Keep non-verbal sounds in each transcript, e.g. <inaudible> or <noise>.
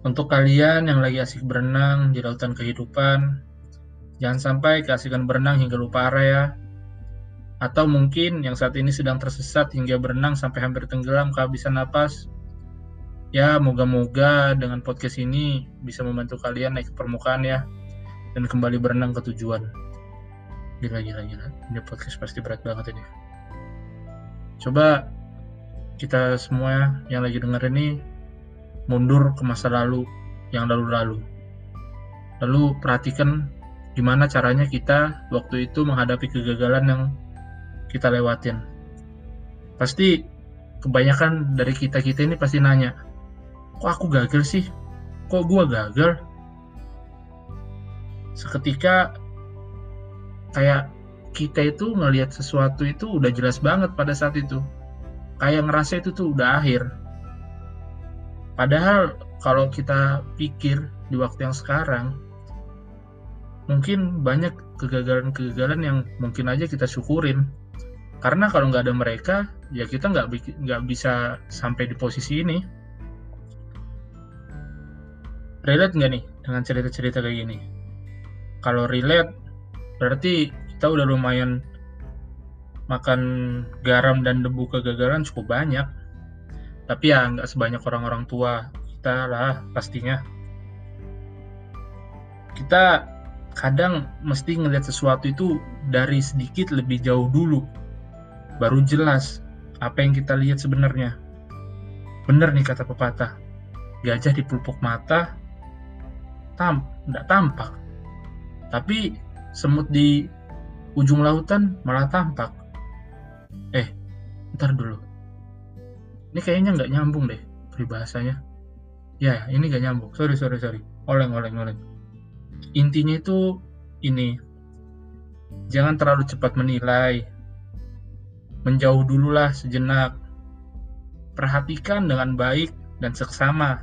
Untuk kalian yang lagi asik berenang di lautan kehidupan, jangan sampai keasikan berenang hingga lupa arah ya. Atau mungkin yang saat ini sedang tersesat hingga berenang sampai hampir tenggelam kehabisan napas. Ya, moga-moga dengan podcast ini bisa membantu kalian naik ke permukaan ya dan kembali berenang ke tujuan. Gila, gila, gila. Ini podcast pasti berat banget ini. Coba kita semua yang lagi denger ini mundur ke masa lalu yang lalu-lalu. Lalu perhatikan gimana caranya kita waktu itu menghadapi kegagalan yang kita lewatin. Pasti kebanyakan dari kita-kita ini pasti nanya, kok aku gagal sih? Kok gua gagal? Seketika kayak kita itu ngelihat sesuatu itu udah jelas banget pada saat itu. Kayak ngerasa itu tuh udah akhir Padahal kalau kita pikir di waktu yang sekarang, mungkin banyak kegagalan-kegagalan yang mungkin aja kita syukurin. Karena kalau nggak ada mereka, ya kita nggak nggak bisa sampai di posisi ini. Relate nggak nih dengan cerita-cerita kayak gini? Kalau relate, berarti kita udah lumayan makan garam dan debu kegagalan cukup banyak. Tapi ya nggak sebanyak orang-orang tua kita lah pastinya. Kita kadang mesti ngelihat sesuatu itu dari sedikit lebih jauh dulu baru jelas apa yang kita lihat sebenarnya. Bener nih kata pepatah gajah di pelupuk mata tam nggak tampak. Tapi semut di ujung lautan malah tampak eh ntar dulu. Ini kayaknya nggak nyambung deh peribahasanya. Ya ini nggak nyambung. Sorry sorry sorry. Oleng oleng oleng. Intinya itu ini. Jangan terlalu cepat menilai. Menjauh dululah sejenak. Perhatikan dengan baik dan seksama.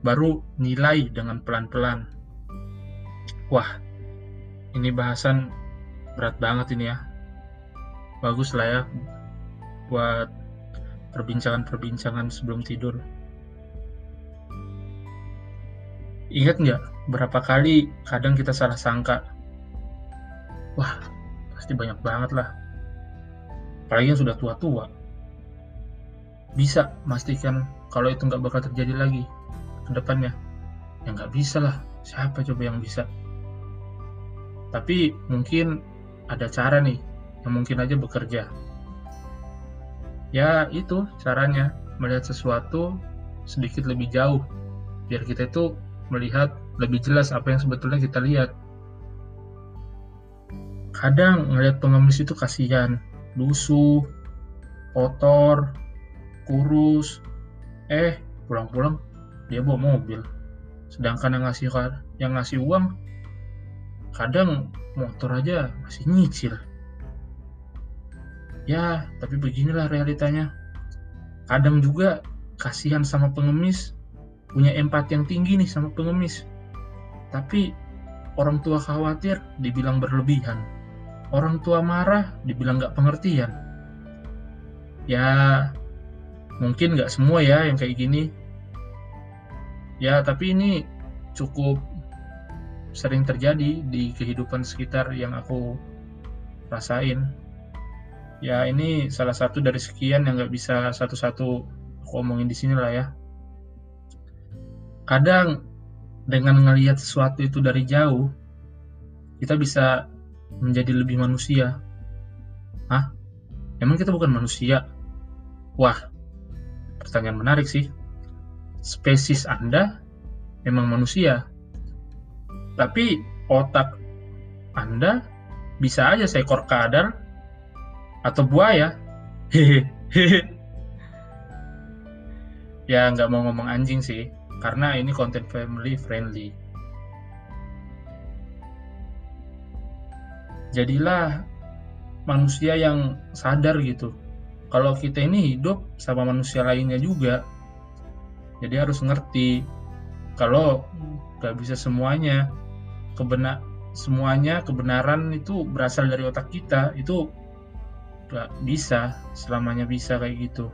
Baru nilai dengan pelan-pelan. Wah ini bahasan berat banget ini ya bagus lah ya buat perbincangan-perbincangan sebelum tidur. Ingat nggak berapa kali kadang kita salah sangka? Wah, pasti banyak banget lah. Apalagi yang sudah tua-tua. Bisa pastikan kalau itu nggak bakal terjadi lagi ke depannya. Ya nggak bisa lah. Siapa coba yang bisa? Tapi mungkin ada cara nih yang mungkin aja bekerja. Ya itu caranya melihat sesuatu sedikit lebih jauh biar kita itu melihat lebih jelas apa yang sebetulnya kita lihat. Kadang ngelihat pengemis itu kasihan lusuh kotor kurus eh pulang-pulang dia bawa mobil. Sedangkan yang ngasih yang ngasih uang kadang motor aja masih nyicil Ya, tapi beginilah realitanya. Kadang juga kasihan sama pengemis, punya empati yang tinggi nih sama pengemis. Tapi orang tua khawatir dibilang berlebihan. Orang tua marah dibilang nggak pengertian. Ya, mungkin nggak semua ya yang kayak gini. Ya, tapi ini cukup sering terjadi di kehidupan sekitar yang aku rasain ya ini salah satu dari sekian yang nggak bisa satu-satu aku omongin di sini lah ya kadang dengan ngelihat sesuatu itu dari jauh kita bisa menjadi lebih manusia Hah? Emang kita bukan manusia? Wah, pertanyaan menarik sih. Spesies Anda memang manusia. Tapi otak Anda bisa aja seekor kadal atau buaya? Hehehe ya nggak mau ngomong anjing sih karena ini konten family friendly. Jadilah manusia yang sadar gitu. Kalau kita ini hidup sama manusia lainnya juga jadi harus ngerti kalau nggak bisa semuanya kebenar semuanya kebenaran itu berasal dari otak kita itu bisa selamanya bisa kayak gitu.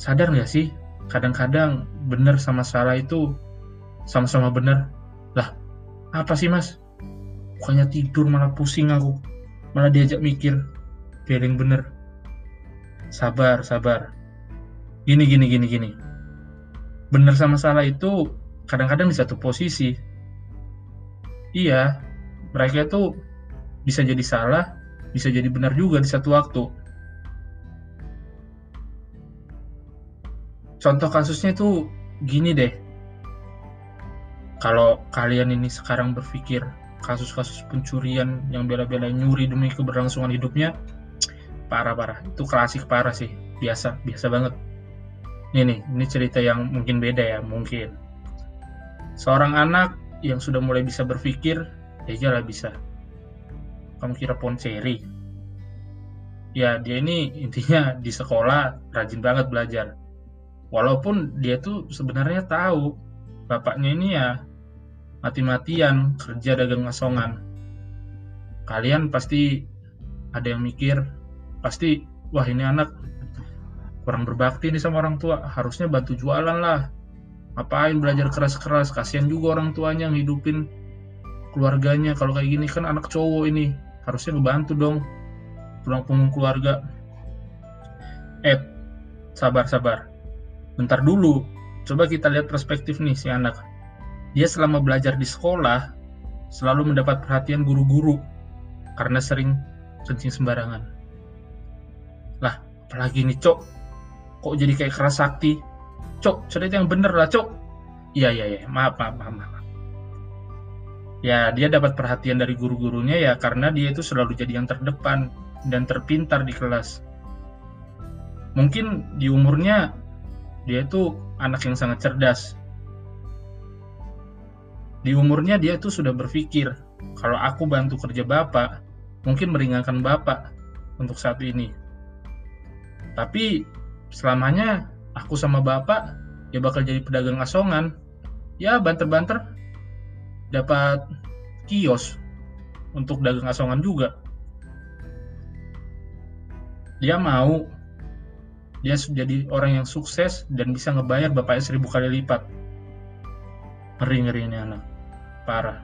Sadar nggak sih? Kadang-kadang benar sama salah itu sama-sama benar lah apa sih mas? Bukannya tidur malah pusing aku. Malah diajak mikir feeling bener. Sabar sabar. Gini gini gini gini. Benar sama salah itu kadang-kadang di satu posisi. Iya mereka itu bisa jadi salah bisa jadi benar juga di satu waktu. Contoh kasusnya itu gini deh. Kalau kalian ini sekarang berpikir kasus-kasus pencurian yang bela-bela nyuri demi keberlangsungan hidupnya parah-parah itu klasik parah sih. Biasa biasa banget. Ini nih ini cerita yang mungkin beda ya mungkin. Seorang anak yang sudah mulai bisa berpikir ya lah bisa kamu kira ponseri? Ya dia ini intinya <laughs> di sekolah rajin banget belajar. Walaupun dia tuh sebenarnya tahu bapaknya ini ya mati-matian kerja dagang ngasongan kalian pasti ada yang mikir pasti wah ini anak kurang berbakti nih sama orang tua harusnya bantu jualan lah. Ngapain belajar keras-keras? Kasihan juga orang tuanya ngidupin keluarganya kalau kayak gini. Kan anak cowok ini harusnya ngebantu dong tulang punggung keluarga. Eh sabar sabar bentar dulu. Coba kita lihat perspektif nih si anak. Dia selama belajar di sekolah selalu mendapat perhatian guru-guru karena sering kencing sembarangan. Lah apalagi nih cok? Kok jadi kayak keras sakti? Cok cerita yang bener lah cok. Iya iya iya. Maaf maaf maaf, maaf. Ya dia dapat perhatian dari guru-gurunya ya karena dia itu selalu jadi yang terdepan dan terpintar di kelas mungkin di umurnya dia itu anak yang sangat cerdas. Di umurnya dia itu sudah berpikir, kalau aku bantu kerja bapak, mungkin meringankan bapak untuk saat ini. Tapi selamanya aku sama bapak ya bakal jadi pedagang asongan. Ya banter-banter dapat kios untuk dagang asongan juga. Dia mau dia jadi orang yang sukses dan bisa ngebayar bapaknya seribu kali lipat. Ngeri ngeri ini anak. Parah.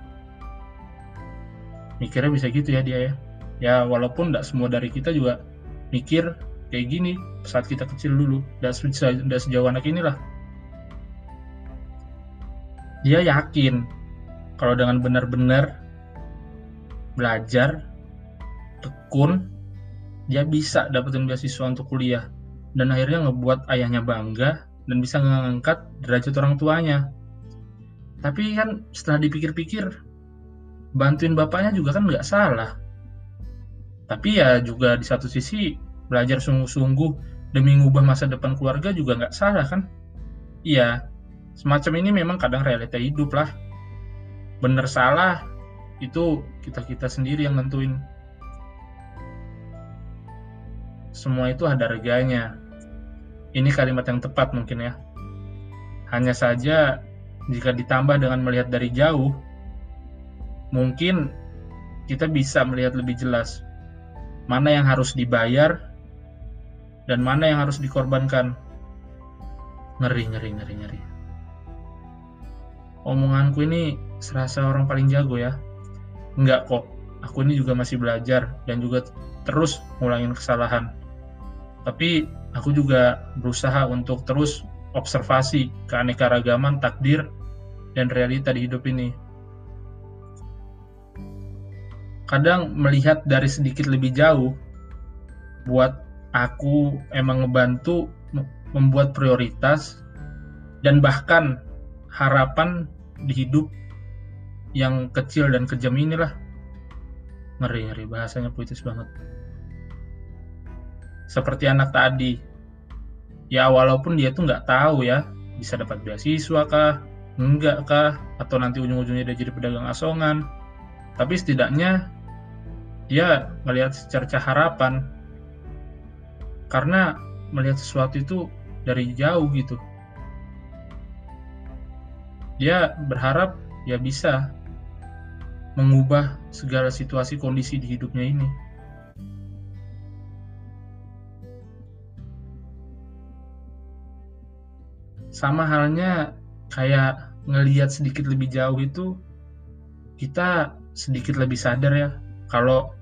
Mikirnya bisa gitu ya dia ya. Ya walaupun tidak semua dari kita juga mikir kayak gini saat kita kecil dulu. Dan sejauh, sejauh anak inilah. Dia yakin kalau dengan benar-benar belajar tekun dia bisa dapetin beasiswa untuk kuliah dan akhirnya ngebuat ayahnya bangga dan bisa mengangkat derajat orang tuanya. Tapi kan setelah dipikir-pikir, bantuin bapaknya juga kan nggak salah. Tapi ya juga di satu sisi belajar sungguh-sungguh demi mengubah masa depan keluarga juga nggak salah kan? Iya, semacam ini memang kadang realita hidup lah. Bener salah itu kita-kita sendiri yang nentuin. Semua itu ada reganya. Ini kalimat yang tepat mungkin ya. Hanya saja jika ditambah dengan melihat dari jauh, mungkin kita bisa melihat lebih jelas mana yang harus dibayar dan mana yang harus dikorbankan. Ngeri, ngeri, ngeri, ngeri. Omonganku ini serasa orang paling jago ya. Enggak kok, aku ini juga masih belajar dan juga terus ngulangin kesalahan. Tapi aku juga berusaha untuk terus observasi keanekaragaman takdir dan realita di hidup ini. Kadang melihat dari sedikit lebih jauh, buat aku emang ngebantu membuat prioritas dan bahkan harapan di hidup yang kecil dan kejam inilah ngeri ngeri bahasanya puitis banget seperti anak tadi. Ya walaupun dia tuh nggak tahu ya bisa dapat beasiswa kah, enggak kah, atau nanti ujung-ujungnya dia jadi pedagang asongan. Tapi setidaknya dia melihat secerca harapan karena melihat sesuatu itu dari jauh gitu. Dia berharap ya bisa mengubah segala situasi kondisi di hidupnya ini. Sama halnya kayak ngeliat sedikit lebih jauh itu kita sedikit lebih sadar ya kalau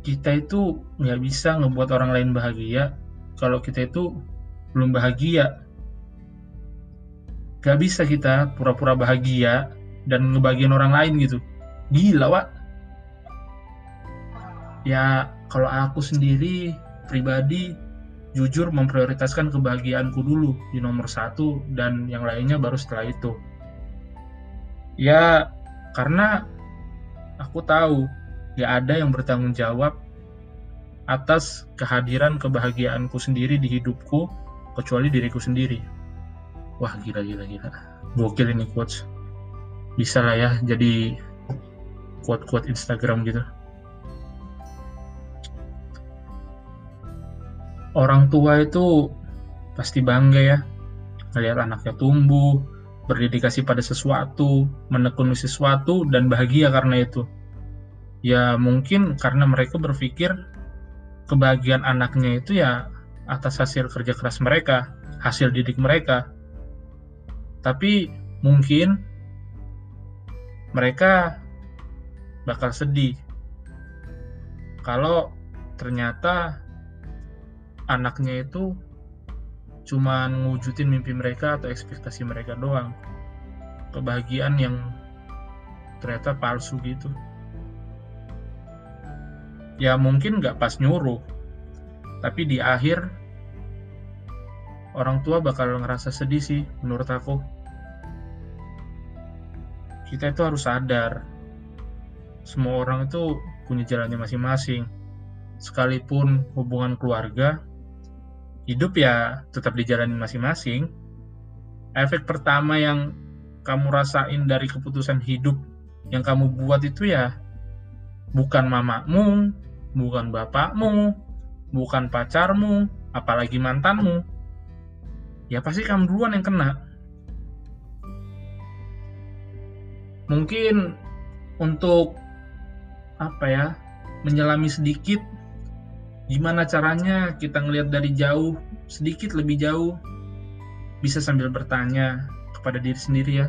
kita itu nggak bisa ngebuat orang lain bahagia kalau kita itu belum bahagia. nggak bisa kita pura-pura bahagia dan ngebagian orang lain gitu. Gila wak. Ya kalau aku sendiri pribadi jujur memprioritaskan kebahagiaanku dulu di nomor satu dan yang lainnya baru setelah itu. Ya karena aku tahu gak ada yang bertanggung jawab atas kehadiran kebahagiaanku sendiri di hidupku kecuali diriku sendiri. Wah gila gila gila. Gokil ini quotes bisa lah ya jadi quote-quote Instagram gitu. Orang tua itu pasti bangga ya melihat anaknya tumbuh berdedikasi pada sesuatu menekuni sesuatu dan bahagia karena itu. Ya mungkin karena mereka berpikir kebahagiaan anaknya itu ya atas hasil kerja keras mereka hasil didik mereka. Tapi mungkin mereka bakal sedih. Kalau ternyata anaknya itu cuma ngewujudin mimpi mereka atau ekspektasi mereka doang. Kebahagiaan yang ternyata palsu gitu. Ya mungkin nggak pas nyuruh tapi di akhir orang tua bakal ngerasa sedih sih menurut aku kita itu harus sadar. Semua orang itu punya jalannya masing-masing. Sekalipun hubungan keluarga hidup ya tetap dijalani masing-masing. Efek pertama yang kamu rasain dari keputusan hidup yang kamu buat itu ya bukan mamamu bukan bapakmu bukan pacarmu apalagi mantanmu. Ya pasti kamu duluan yang kena mungkin untuk apa ya menyelami sedikit gimana caranya kita ngelihat dari jauh sedikit lebih jauh bisa sambil bertanya kepada diri sendiri ya.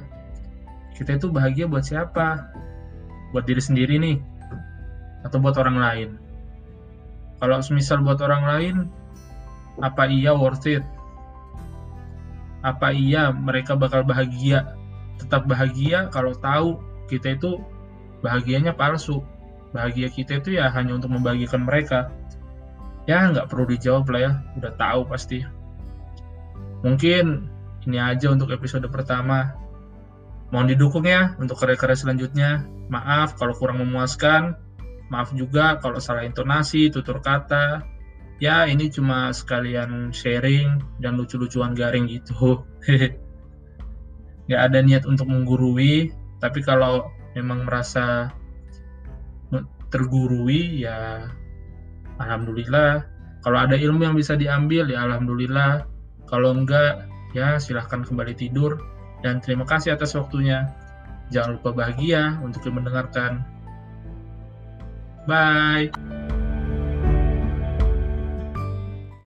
Kita itu bahagia buat siapa? Buat diri sendiri nih atau buat orang lain? Kalau semisal buat orang lain apa iya worth it? Apa iya mereka bakal bahagia tetap bahagia kalau tahu kita itu bahagianya palsu. Bahagia kita itu ya hanya untuk membahagiakan mereka. Ya nggak perlu dijawab lah ya. Udah tahu pasti. Mungkin ini aja untuk episode pertama. Mohon didukung ya untuk karya-karya selanjutnya. Maaf kalau kurang memuaskan. Maaf juga kalau salah intonasi tutur kata. Ya ini cuma sekalian sharing dan lucu-lucuan garing gitu <laughs> nggak ada niat untuk menggurui tapi kalau memang merasa tergurui ya alhamdulillah. Kalau ada ilmu yang bisa diambil ya alhamdulillah. Kalau enggak ya silahkan kembali tidur. Dan terima kasih atas waktunya. Jangan lupa bahagia untuk mendengarkan. Bye